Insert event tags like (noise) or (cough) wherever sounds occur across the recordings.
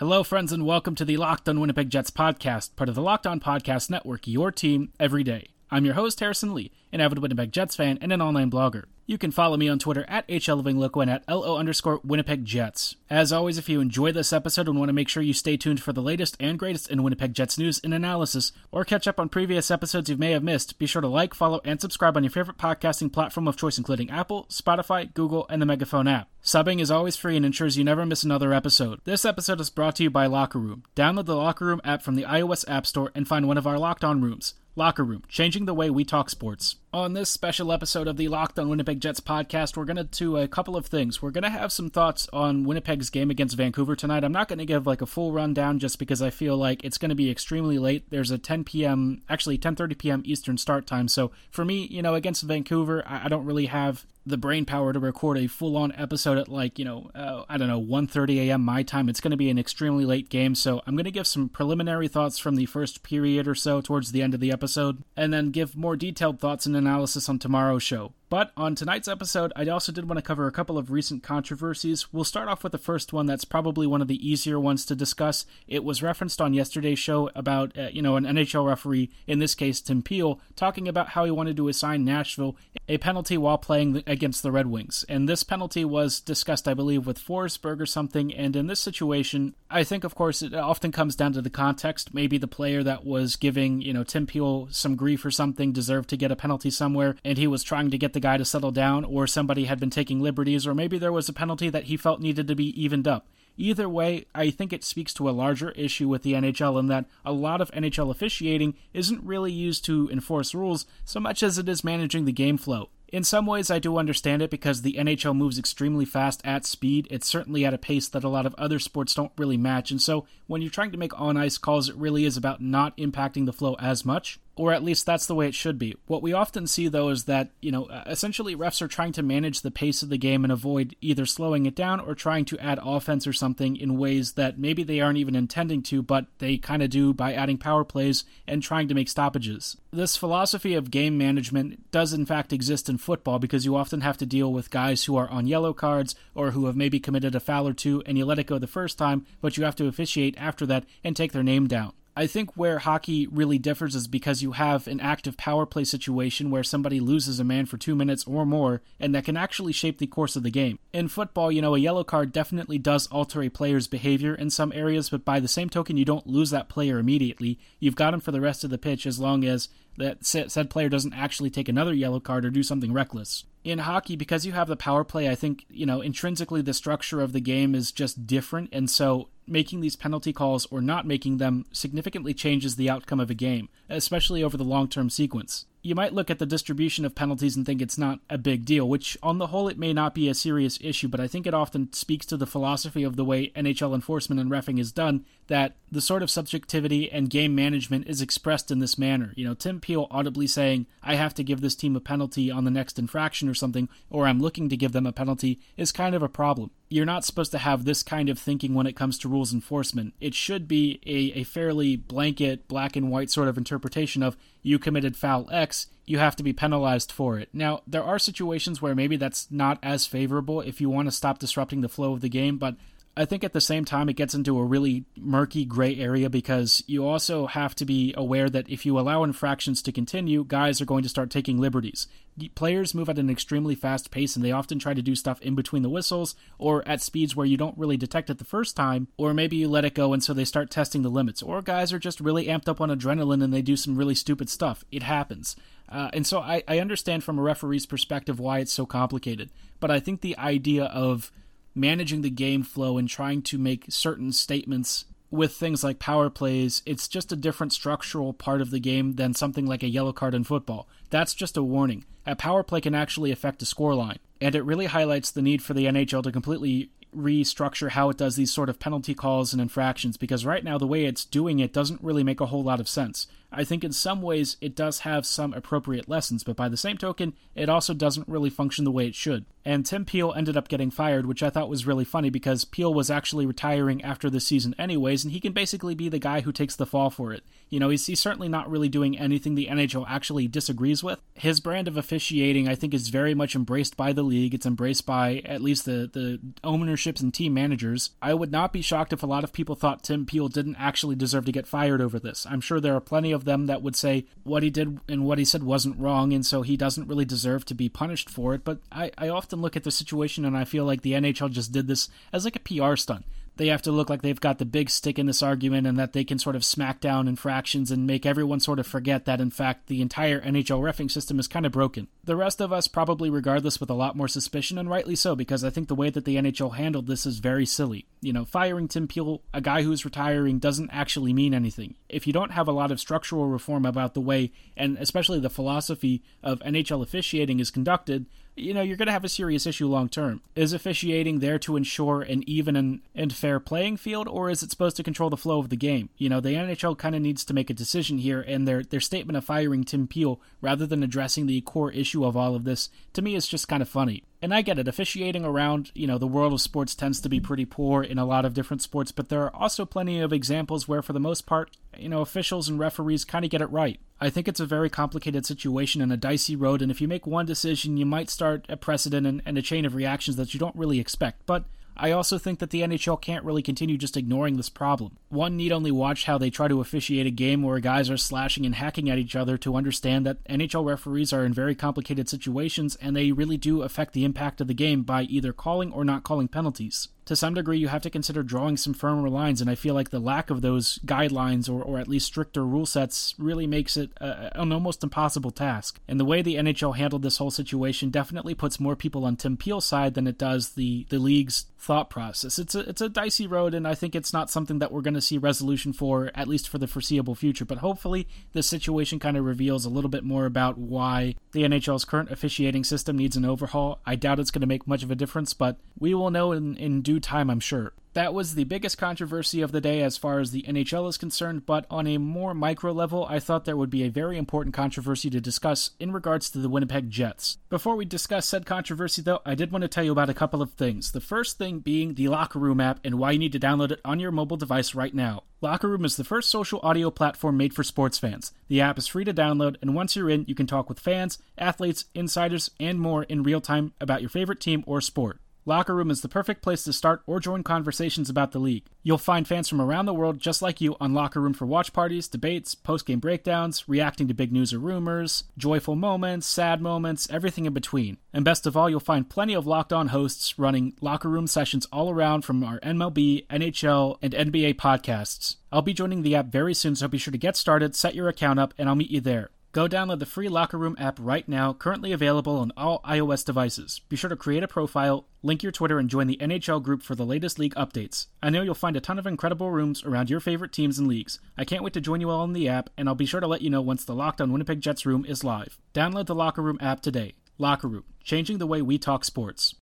Hello, friends, and welcome to the Locked On Winnipeg Jets podcast, part of the Locked On Podcast Network, your team every day. I'm your host, Harrison Lee, an avid Winnipeg Jets fan and an online blogger. You can follow me on Twitter at HLLivingLoco and at LO underscore Winnipeg Jets. As always, if you enjoy this episode and want to make sure you stay tuned for the latest and greatest in Winnipeg Jets news and analysis, or catch up on previous episodes you may have missed, be sure to like, follow, and subscribe on your favorite podcasting platform of choice, including Apple, Spotify, Google, and the Megaphone app. Subbing is always free and ensures you never miss another episode. This episode is brought to you by Locker Room. Download the Locker Room app from the iOS App Store and find one of our Locked On rooms. Locker Room, changing the way we talk sports. On this special episode of the Locked on Winnipeg Jets podcast, we're going to do a couple of things. We're going to have some thoughts on Winnipeg's game against Vancouver tonight. I'm not going to give like a full rundown just because I feel like it's going to be extremely late. There's a 10 p.m., actually 10:30 p.m. Eastern start time. So for me, you know, against Vancouver, I don't really have the brain power to record a full-on episode at like you know uh, I don't know 1:30 a.m. my time. It's going to be an extremely late game, so I'm going to give some preliminary thoughts from the first period or so towards the end of the episode, and then give more detailed thoughts and analysis on tomorrow's show. But on tonight's episode, I also did want to cover a couple of recent controversies. We'll start off with the first one that's probably one of the easier ones to discuss. It was referenced on yesterday's show about, uh, you know, an NHL referee, in this case Tim Peel, talking about how he wanted to assign Nashville a penalty while playing against the Red Wings. And this penalty was discussed, I believe, with Forsberg or something. And in this situation, I think, of course, it often comes down to the context. Maybe the player that was giving, you know, Tim Peel some grief or something deserved to get a penalty somewhere, and he was trying to get the the guy to settle down, or somebody had been taking liberties, or maybe there was a penalty that he felt needed to be evened up. Either way, I think it speaks to a larger issue with the NHL in that a lot of NHL officiating isn't really used to enforce rules so much as it is managing the game flow. In some ways, I do understand it because the NHL moves extremely fast at speed. It's certainly at a pace that a lot of other sports don't really match. And so, when you're trying to make on ice calls, it really is about not impacting the flow as much or at least that's the way it should be. What we often see, though, is that, you know, uh, essentially refs are trying to manage the pace of the game and avoid either slowing it down or trying to add offense or something in ways that maybe they aren't even intending to, but they kind of do by adding power plays and trying to make stoppages. This philosophy of game management does, in fact, exist in football because you often have to deal with guys who are on yellow cards or who have maybe committed a foul or two and you let it go the first time, but you have to officiate after that and take their name down. I think where hockey really differs is because you have an active power play situation where somebody loses a man for two minutes or more, and that can actually shape the course of the game. In football, you know, a yellow card definitely does alter a player's behavior in some areas, but by the same token, you don't lose that player immediately. You've got him for the rest of the pitch as long as that said player doesn't actually take another yellow card or do something reckless. In hockey, because you have the power play, I think, you know, intrinsically the structure of the game is just different, and so making these penalty calls or not making them significantly changes the outcome of a game, especially over the long term sequence you might look at the distribution of penalties and think it's not a big deal, which on the whole it may not be a serious issue, but I think it often speaks to the philosophy of the way NHL enforcement and refing is done that the sort of subjectivity and game management is expressed in this manner. You know, Tim Peel audibly saying, I have to give this team a penalty on the next infraction or something, or I'm looking to give them a penalty, is kind of a problem. You're not supposed to have this kind of thinking when it comes to rules enforcement. It should be a, a fairly blanket, black and white sort of interpretation of you committed foul X, you have to be penalized for it. Now, there are situations where maybe that's not as favorable if you want to stop disrupting the flow of the game, but I think at the same time it gets into a really murky gray area because you also have to be aware that if you allow infractions to continue, guys are going to start taking liberties. Players move at an extremely fast pace and they often try to do stuff in between the whistles or at speeds where you don't really detect it the first time, or maybe you let it go and so they start testing the limits. Or guys are just really amped up on adrenaline and they do some really stupid stuff. It happens. Uh, and so I, I understand from a referee's perspective why it's so complicated. But I think the idea of managing the game flow and trying to make certain statements with things like power plays, it's just a different structural part of the game than something like a yellow card in football. That's just a warning. A power play can actually affect a scoreline, and it really highlights the need for the NHL to completely restructure how it does these sort of penalty calls and infractions because right now the way it's doing it doesn't really make a whole lot of sense. I think in some ways it does have some appropriate lessons, but by the same token, it also doesn't really function the way it should. And Tim Peel ended up getting fired, which I thought was really funny because Peel was actually retiring after the season anyways, and he can basically be the guy who takes the fall for it. You know, he's, he's certainly not really doing anything the NHL actually disagrees with. His brand of officiating, I think, is very much embraced by the league. It's embraced by at least the, the ownerships and team managers. I would not be shocked if a lot of people thought Tim Peel didn't actually deserve to get fired over this. I'm sure there are plenty of of them that would say what he did and what he said wasn't wrong, and so he doesn't really deserve to be punished for it. But I, I often look at the situation and I feel like the NHL just did this as like a PR stunt they have to look like they've got the big stick in this argument and that they can sort of smack down infractions and make everyone sort of forget that, in fact, the entire NHL refing system is kind of broken. The rest of us probably regard this with a lot more suspicion, and rightly so, because I think the way that the NHL handled this is very silly. You know, firing Tim Peel, a guy who's retiring, doesn't actually mean anything. If you don't have a lot of structural reform about the way, and especially the philosophy of NHL officiating is conducted, you know, you're going to have a serious issue long term. Is officiating there to ensure an even and, and fair playing field, or is it supposed to control the flow of the game? You know, the NHL kind of needs to make a decision here, and their, their statement of firing Tim Peel, rather than addressing the core issue of all of this, to me is just kind of funny and I get it. Officiating around, you know, the world of sports tends to be pretty poor in a lot of different sports, but there are also plenty of examples where, for the most part, you know, officials and referees kind of get it right. I think it's a very complicated situation and a dicey road, and if you make one decision, you might start a precedent and, and a chain of reactions that you don't really expect. But I also think that the NHL can't really continue just ignoring this problem. One need only watch how they try to officiate a game where guys are slashing and hacking at each other to understand that NHL referees are in very complicated situations and they really do affect the impact of the game by either calling or not calling penalties to some degree, you have to consider drawing some firmer lines, and I feel like the lack of those guidelines or, or at least stricter rule sets really makes it a, an almost impossible task. And the way the NHL handled this whole situation definitely puts more people on Tim Peel's side than it does the, the league's thought process. It's a, it's a dicey road, and I think it's not something that we're going to see resolution for, at least for the foreseeable future. But hopefully, this situation kind of reveals a little bit more about why the NHL's current officiating system needs an overhaul. I doubt it's going to make much of a difference, but we will know in, in due time, I'm sure. That was the biggest controversy of the day as far as the NHL is concerned, but on a more micro level, I thought there would be a very important controversy to discuss in regards to the Winnipeg Jets. Before we discuss said controversy, though, I did want to tell you about a couple of things. The first thing being the Locker Room app and why you need to download it on your mobile device right now. Locker Room is the first social audio platform made for sports fans. The app is free to download, and once you're in, you can talk with fans, athletes, insiders, and more in real time about your favorite team or sport. Locker Room is the perfect place to start or join conversations about the league. You'll find fans from around the world just like you on Locker Room for watch parties, debates, post-game breakdowns, reacting to big news or rumors, joyful moments, sad moments, everything in between. And best of all, you'll find plenty of locked on hosts running Locker Room sessions all around from our MLB, NHL, and NBA podcasts. I'll be joining the app very soon, so be sure to get started, set your account up, and I'll meet you there. Go download the free Locker Room app right now, currently available on all iOS devices. Be sure to create a profile, link your Twitter, and join the NHL group for the latest league updates. I know you'll find a ton of incredible rooms around your favorite teams and leagues. I can't wait to join you all in the app, and I'll be sure to let you know once the Locked On Winnipeg Jets room is live. Download the Locker Room app today. Locker Room, changing the way we talk sports.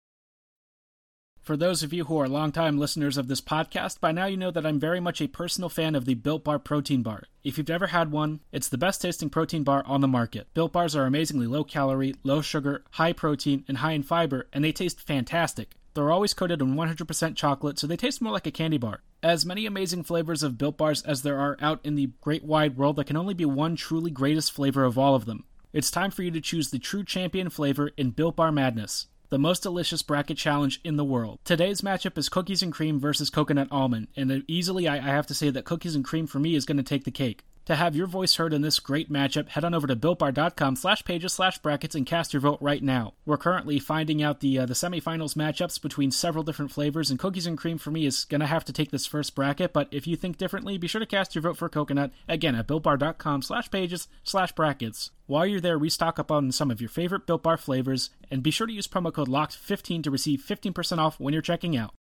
For those of you who are longtime listeners of this podcast, by now you know that I'm very much a personal fan of the Built Bar protein bar. If you've never had one, it's the best tasting protein bar on the market. Built Bars are amazingly low calorie, low sugar, high protein, and high in fiber, and they taste fantastic. They're always coated in 100% chocolate, so they taste more like a candy bar. As many amazing flavors of Built Bars as there are out in the great wide world, there can only be one truly greatest flavor of all of them. It's time for you to choose the true champion flavor in Built Bar Madness the most delicious bracket challenge in the world. Today's matchup is cookies and cream versus coconut almond, and easily I have to say that cookies and cream for me is going to take the cake. To have your voice heard in this great matchup, head on over to builtbar.com slash pages slash brackets and cast your vote right now. We're currently finding out the uh, the semifinals matchups between several different flavors, and cookies and cream for me is going to have to take this first bracket, but if you think differently, be sure to cast your vote for coconut, again at builtbar.com slash pages slash brackets. While you're there, restock up on some of your favorite Built Bar flavors, and be sure to use promo code LOCKED15 to receive 15% off when you're checking out.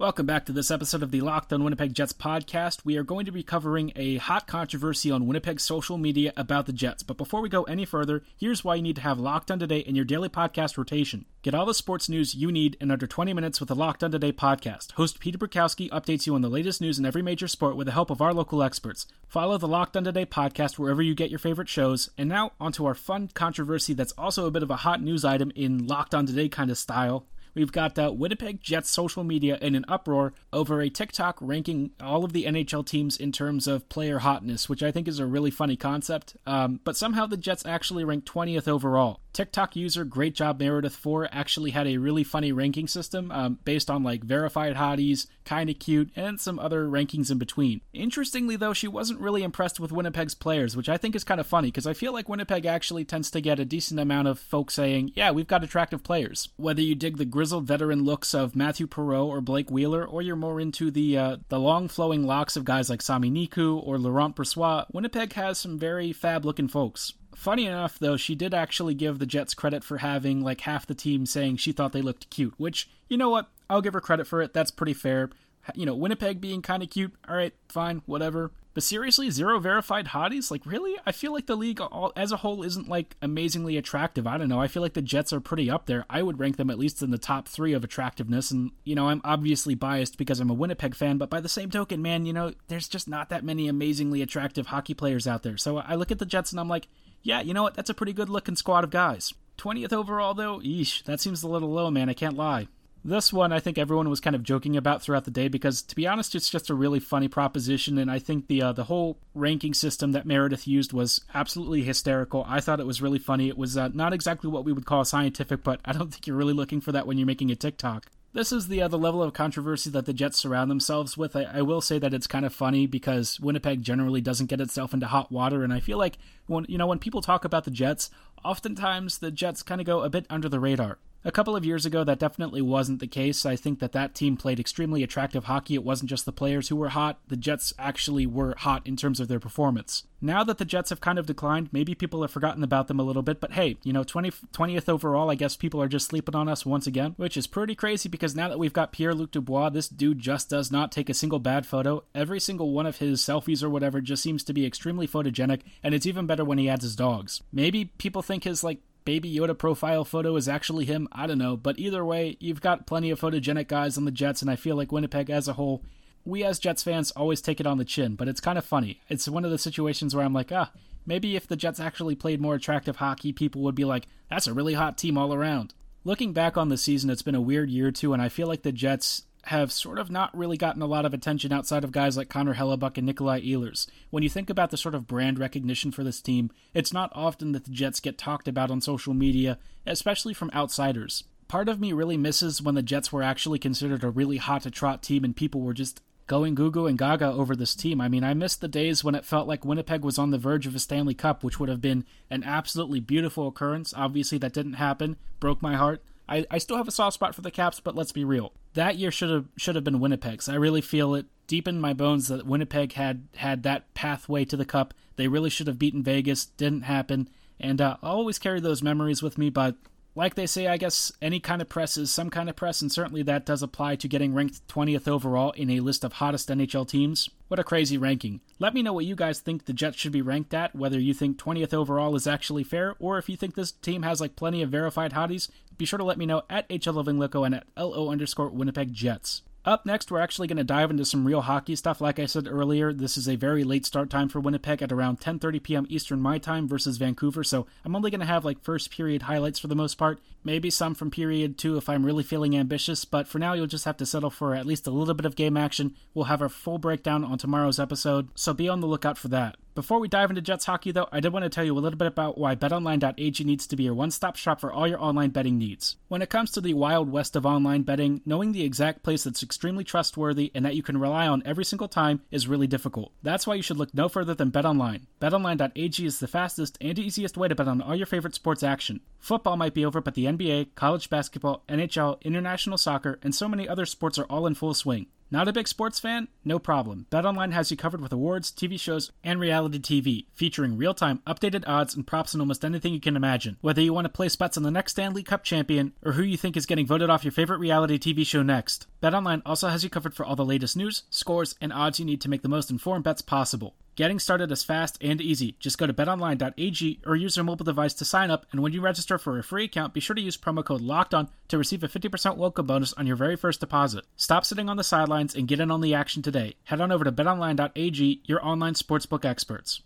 Welcome back to this episode of the Locked on Winnipeg Jets podcast. We are going to be covering a hot controversy on Winnipeg's social media about the Jets. But before we go any further, here's why you need to have Locked on Today in your daily podcast rotation. Get all the sports news you need in under 20 minutes with the Locked on Today podcast. Host Peter Bukowski updates you on the latest news in every major sport with the help of our local experts. Follow the Locked on Today podcast wherever you get your favorite shows. And now, onto our fun controversy that's also a bit of a hot news item in Locked on Today kind of style. We've got the Winnipeg Jets social media in an uproar over a TikTok ranking all of the NHL teams in terms of player hotness, which I think is a really funny concept. Um, but somehow the Jets actually ranked 20th overall. TikTok user Great Job Meredith 4 actually had a really funny ranking system um, based on like verified hotties, kinda cute, and some other rankings in between. Interestingly, though, she wasn't really impressed with Winnipeg's players, which I think is kind of funny because I feel like Winnipeg actually tends to get a decent amount of folks saying, yeah, we've got attractive players. Whether you dig the grizzled veteran looks of Mathieu Perreault or Blake Wheeler, or you're more into the uh, the long flowing locks of guys like Sami Niku or Laurent Brossoit, Winnipeg has some very fab looking folks. Funny enough, though, she did actually give the Jets credit for having like half the team saying she thought they looked cute, which, you know what, I'll give her credit for it. That's pretty fair. You know, Winnipeg being kind of cute, alright, fine, whatever. But seriously, zero verified hotties? Like, really? I feel like the league all, as a whole isn't like amazingly attractive. I don't know. I feel like the Jets are pretty up there. I would rank them at least in the top three of attractiveness. And, you know, I'm obviously biased because I'm a Winnipeg fan, but by the same token, man, you know, there's just not that many amazingly attractive hockey players out there. So I look at the Jets and I'm like, yeah, you know what? That's a pretty good looking squad of guys. 20th overall, though? Eesh, that seems a little low, man. I can't lie. This one, I think everyone was kind of joking about throughout the day because, to be honest, it's just a really funny proposition, and I think the uh, the whole ranking system that Meredith used was absolutely hysterical. I thought it was really funny. It was uh, not exactly what we would call scientific, but I don't (laughs) think you're really looking for that when you're making a TikTok. This is the other level of controversy that the Jets surround themselves with. I, I, will say that it's kind of funny because Winnipeg generally doesn't get itself into hot water, and I feel like when you know when people talk about the Jets, oftentimes the Jets kind of go a bit under the radar. A couple of years ago, that definitely wasn't the case. I think that that team played extremely attractive hockey. It wasn't just the players who were hot, the Jets actually were hot in terms of their performance. Now that the Jets have kind of declined, maybe people have forgotten about them a little bit, but hey, you know, 20, 20th overall, I guess people are just sleeping on us once again, which is pretty crazy because now that we've got Pierre Luc Dubois, this dude just does not take a single bad photo. Every single one of his selfies or whatever just seems to be extremely photogenic, and it's even better when he adds his dogs. Maybe people think his, like, Baby Yoda profile photo is actually him. I don't know. But either way, you've got plenty of photogenic guys on the Jets, and I feel like Winnipeg as a whole, we as Jets fans always take it on the chin. But it's kind of funny. It's one of the situations where I'm like, ah, maybe if the Jets actually played more attractive hockey, people would be like, that's a really hot team all around. Looking back on the season, it's been a weird year too, and I feel like the Jets have sort of not really gotten a lot of attention outside of guys like Connor Hellebuyck and Nikolai Ehlers. When you think about the sort of brand recognition for this team, it's not often that the Jets get talked about on social media, especially from outsiders. Part of me really misses when the Jets were actually considered a really hot to trot team and people were just going goo and gaga over this team. I mean, I miss the days when it felt like Winnipeg was on the verge of a Stanley Cup, which would have been an absolutely beautiful occurrence. Obviously, that didn't happen, broke my heart. I, I still have a soft spot for the Caps, but let's be real. That year should have should have been Winnipeg's. I really feel it deep in my bones that Winnipeg had had that pathway to the Cup. They really should have beaten Vegas. Didn't happen, and uh, I'll always carry those memories with me. But like they say, I guess any kind of press is some kind of press, and certainly that does apply to getting ranked 20th overall in a list of hottest NHL teams. What a crazy ranking. Let me know what you guys think the Jets should be ranked at, whether you think 20th overall is actually fair, or if you think this team has like plenty of verified hotties. Be sure to let me know at HLLovingLoco and at LO underscore Winnipeg Jets. Up next, we're actually going to dive into some real hockey stuff. Like I said earlier, this is a very late start time for Winnipeg at around 10:30 p.m. Eastern my time versus Vancouver. So I'm only going to have like first period highlights for the most part. Maybe some from period two if I'm really feeling ambitious. But for now, you'll just have to settle for at least a little bit of game action. We'll have our full breakdown on tomorrow's episode, so be on the lookout for that. Before we dive into Jets hockey, though, I did want to tell you a little bit about why BetOnline.ag needs to be your one stop shop for all your online betting needs. When it comes to the wild west of online betting, knowing the exact place that's extremely trustworthy and that you can rely on every single time is really difficult. That's why you should look no further than BetOnline. BetOnline.ag is the fastest and easiest way to bet on all your favorite sports action. Football might be over, but the NBA, college basketball, NHL, international soccer, and so many other sports are all in full swing. Not a big sports fan? No problem. BetOnline has you covered with awards, TV shows, and reality TV, featuring real-time updated odds and props on almost anything you can imagine. Whether you want to place bets on the next Stanley Cup champion or who you think is getting voted off your favorite reality TV show next, BetOnline also has you covered for all the latest news, scores, and odds you need to make the most informed bets possible. Getting started is fast and easy. Just go to betonline.ag or use your mobile device to sign up, and when you register for a free account, be sure to use promo code LOCKEDON to receive a 50% welcome bonus on your very first deposit. Stop sitting on the sidelines and get in on the action today. Head on over to betonline.ag, your online sportsbook experts.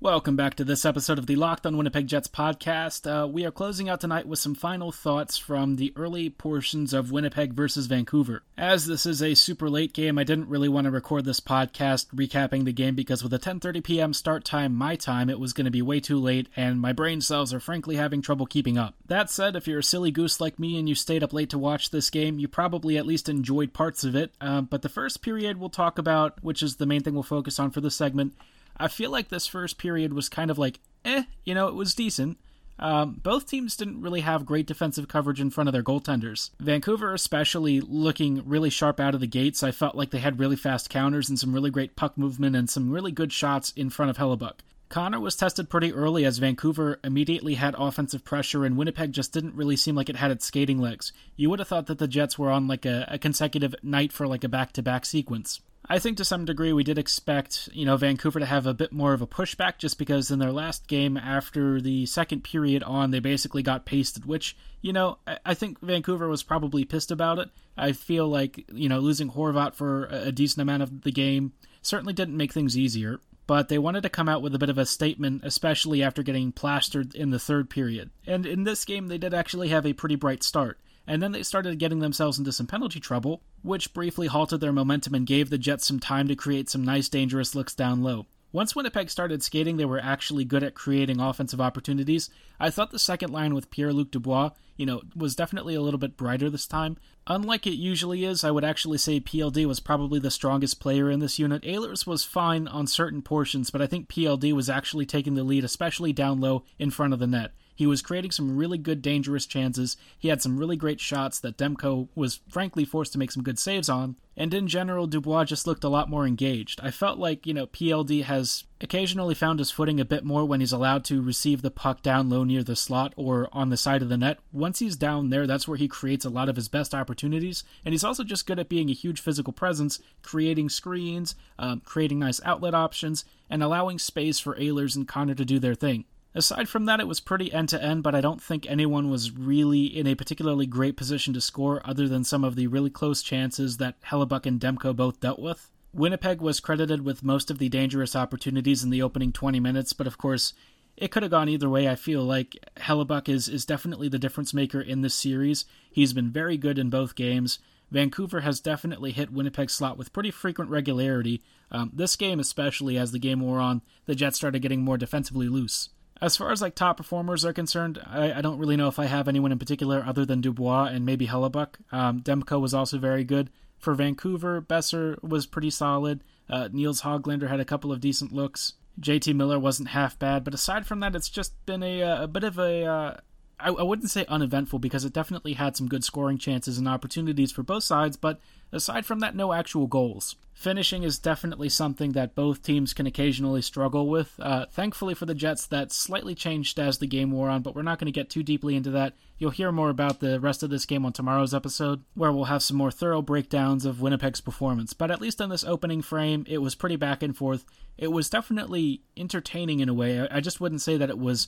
Welcome back to this episode of the Locked on Winnipeg Jets podcast. Uh, we are closing out tonight with some final thoughts from the early portions of Winnipeg versus Vancouver. As this is a super late game, I didn't really want to record this podcast recapping the game because with a 10:30 p.m. start time my time, it was going to be way too late and my brain cells are frankly having trouble keeping up. That said, if you're a silly goose like me and you stayed up late to watch this game, you probably at least enjoyed parts of it. Uh, but the first period we'll talk about, which is the main thing we'll focus on for this segment, I feel like this first period was kind of like, eh, you know, it was decent. Um, both teams didn't really have great defensive coverage in front of their goaltenders. Vancouver, especially, looking really sharp out of the gates. I felt like they had really fast counters and some really great puck movement and some really good shots in front of Hellebuyck. Connor was tested pretty early as Vancouver immediately had offensive pressure and Winnipeg just didn't really seem like it had its skating legs. You would have thought that the Jets were on like a, a consecutive night for like a back to back sequence. I think to some degree we did expect, you know, Vancouver to have a bit more of a pushback just because in their last game after the second period on, they basically got pasted, which, you know, I, think Vancouver was probably pissed about it. I feel like, you know, losing Horvat for a decent amount of the game certainly didn't make things easier but they wanted to come out with a bit of a statement, especially after getting plastered in the third period. And in this game, they did actually have a pretty bright start and then they started getting themselves into some penalty trouble, which briefly halted their momentum and gave the Jets some time to create some nice dangerous looks down low. Once Winnipeg started skating, they were actually good at creating offensive opportunities. I thought the second line with Pierre Luc Dubois, you know, was definitely a little bit brighter this time. Unlike it usually is, I would actually say PLD was probably the strongest player in this unit. Ehlers was fine on certain portions, but I think PLD was actually taking the lead, especially down low in front of the net. He was creating some really good, dangerous chances. He had some really great shots that Demko was frankly forced to make some good saves on. And in general, Dubois just looked a lot more engaged. I felt like, you know, PLD has occasionally found his footing a bit more when he's allowed to receive the puck down low near the slot or on the side of the net. Once he's down there, that's where he creates a lot of his best opportunities. And he's also just good at being a huge physical presence, creating screens, um, creating nice outlet options, and allowing space for Ehlers and Connor to do their thing. Aside from that, it was pretty end to end, but I don't think anyone was really in a particularly great position to score other than some of the really close chances that Hellebuyck and Demko both dealt with. Winnipeg was credited with most of the dangerous opportunities in the opening 20 minutes, but of course, it could have gone either way. I feel like Hellebuyck is, is definitely the difference maker in this series. He's been very good in both games. Vancouver has definitely hit Winnipeg's slot with pretty frequent regularity. Um, this game, especially as the game wore on, the Jets started getting more defensively loose. As far as like top performers are concerned, I, I, don't really know if I have anyone in particular other than Dubois and maybe Hellebuyck. Um, Demko was also very good. For Vancouver, Boeser was pretty solid. Uh, Nils Hoglander had a couple of decent looks. JT Miller wasn't half bad, but aside from that, it's just been a, uh, a bit of a uh, I wouldn't say uneventful because it definitely had some good scoring chances and opportunities for both sides, but aside from that, no actual goals. Finishing is definitely something that both teams can occasionally struggle with. Uh, thankfully for the Jets, that slightly changed as the game wore on, but we're not going to get too deeply into that. You'll hear more about the rest of this game on tomorrow's episode, where we'll have some more thorough breakdowns of Winnipeg's performance. But at least in this opening frame, it was pretty back and forth. It was definitely entertaining in a way. I just wouldn't say that it was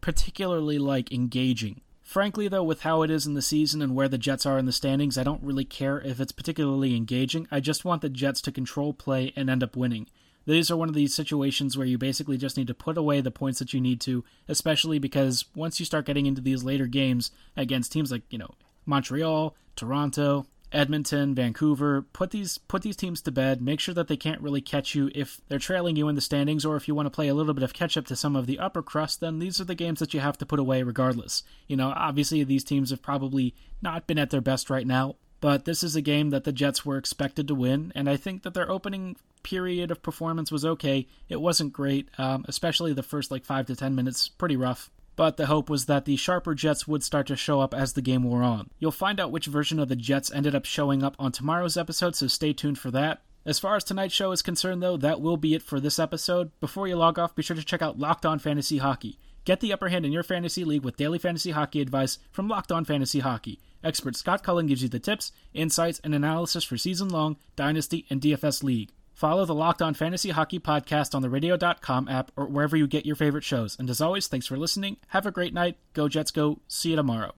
particularly like engaging. Frankly, though, with how it is in the season and where the Jets are in the standings, I don't really care if it's particularly engaging. I just want the Jets to control play and end up winning. These are one of these situations where you basically just need to put away the points that you need to, especially because once you start getting into these later games against teams like, you know, Montreal, Toronto, Edmonton, Vancouver, put these put these teams to bed. Make sure that they can't really catch you if they're trailing you in the standings, or if you want to play a little bit of catch up to some of the upper crust. Then these are the games that you have to put away, regardless. You know, obviously these teams have probably not been at their best right now, but this is a game that the Jets were expected to win, and I think that their opening period of performance was okay. It wasn't great, um, especially the first like five to ten minutes, pretty rough. But the hope was that the sharper jets would start to show up as the game wore on. You'll find out which version of the jets ended up showing up on tomorrow's episode, so stay tuned for that. As far as tonight's show is concerned, though, that will be it for this episode. Before you log off, be sure to check out Locked On Fantasy Hockey. Get the upper hand in your fantasy league with daily fantasy hockey advice from Locked On Fantasy Hockey. Expert Scott Cullen gives you the tips, insights, and analysis for season long, dynasty, and DFS league. Follow the Locked On Fantasy Hockey podcast on the radio.com app or wherever you get your favorite shows. And as always, thanks for listening. Have a great night. Go Jets, go. See you tomorrow.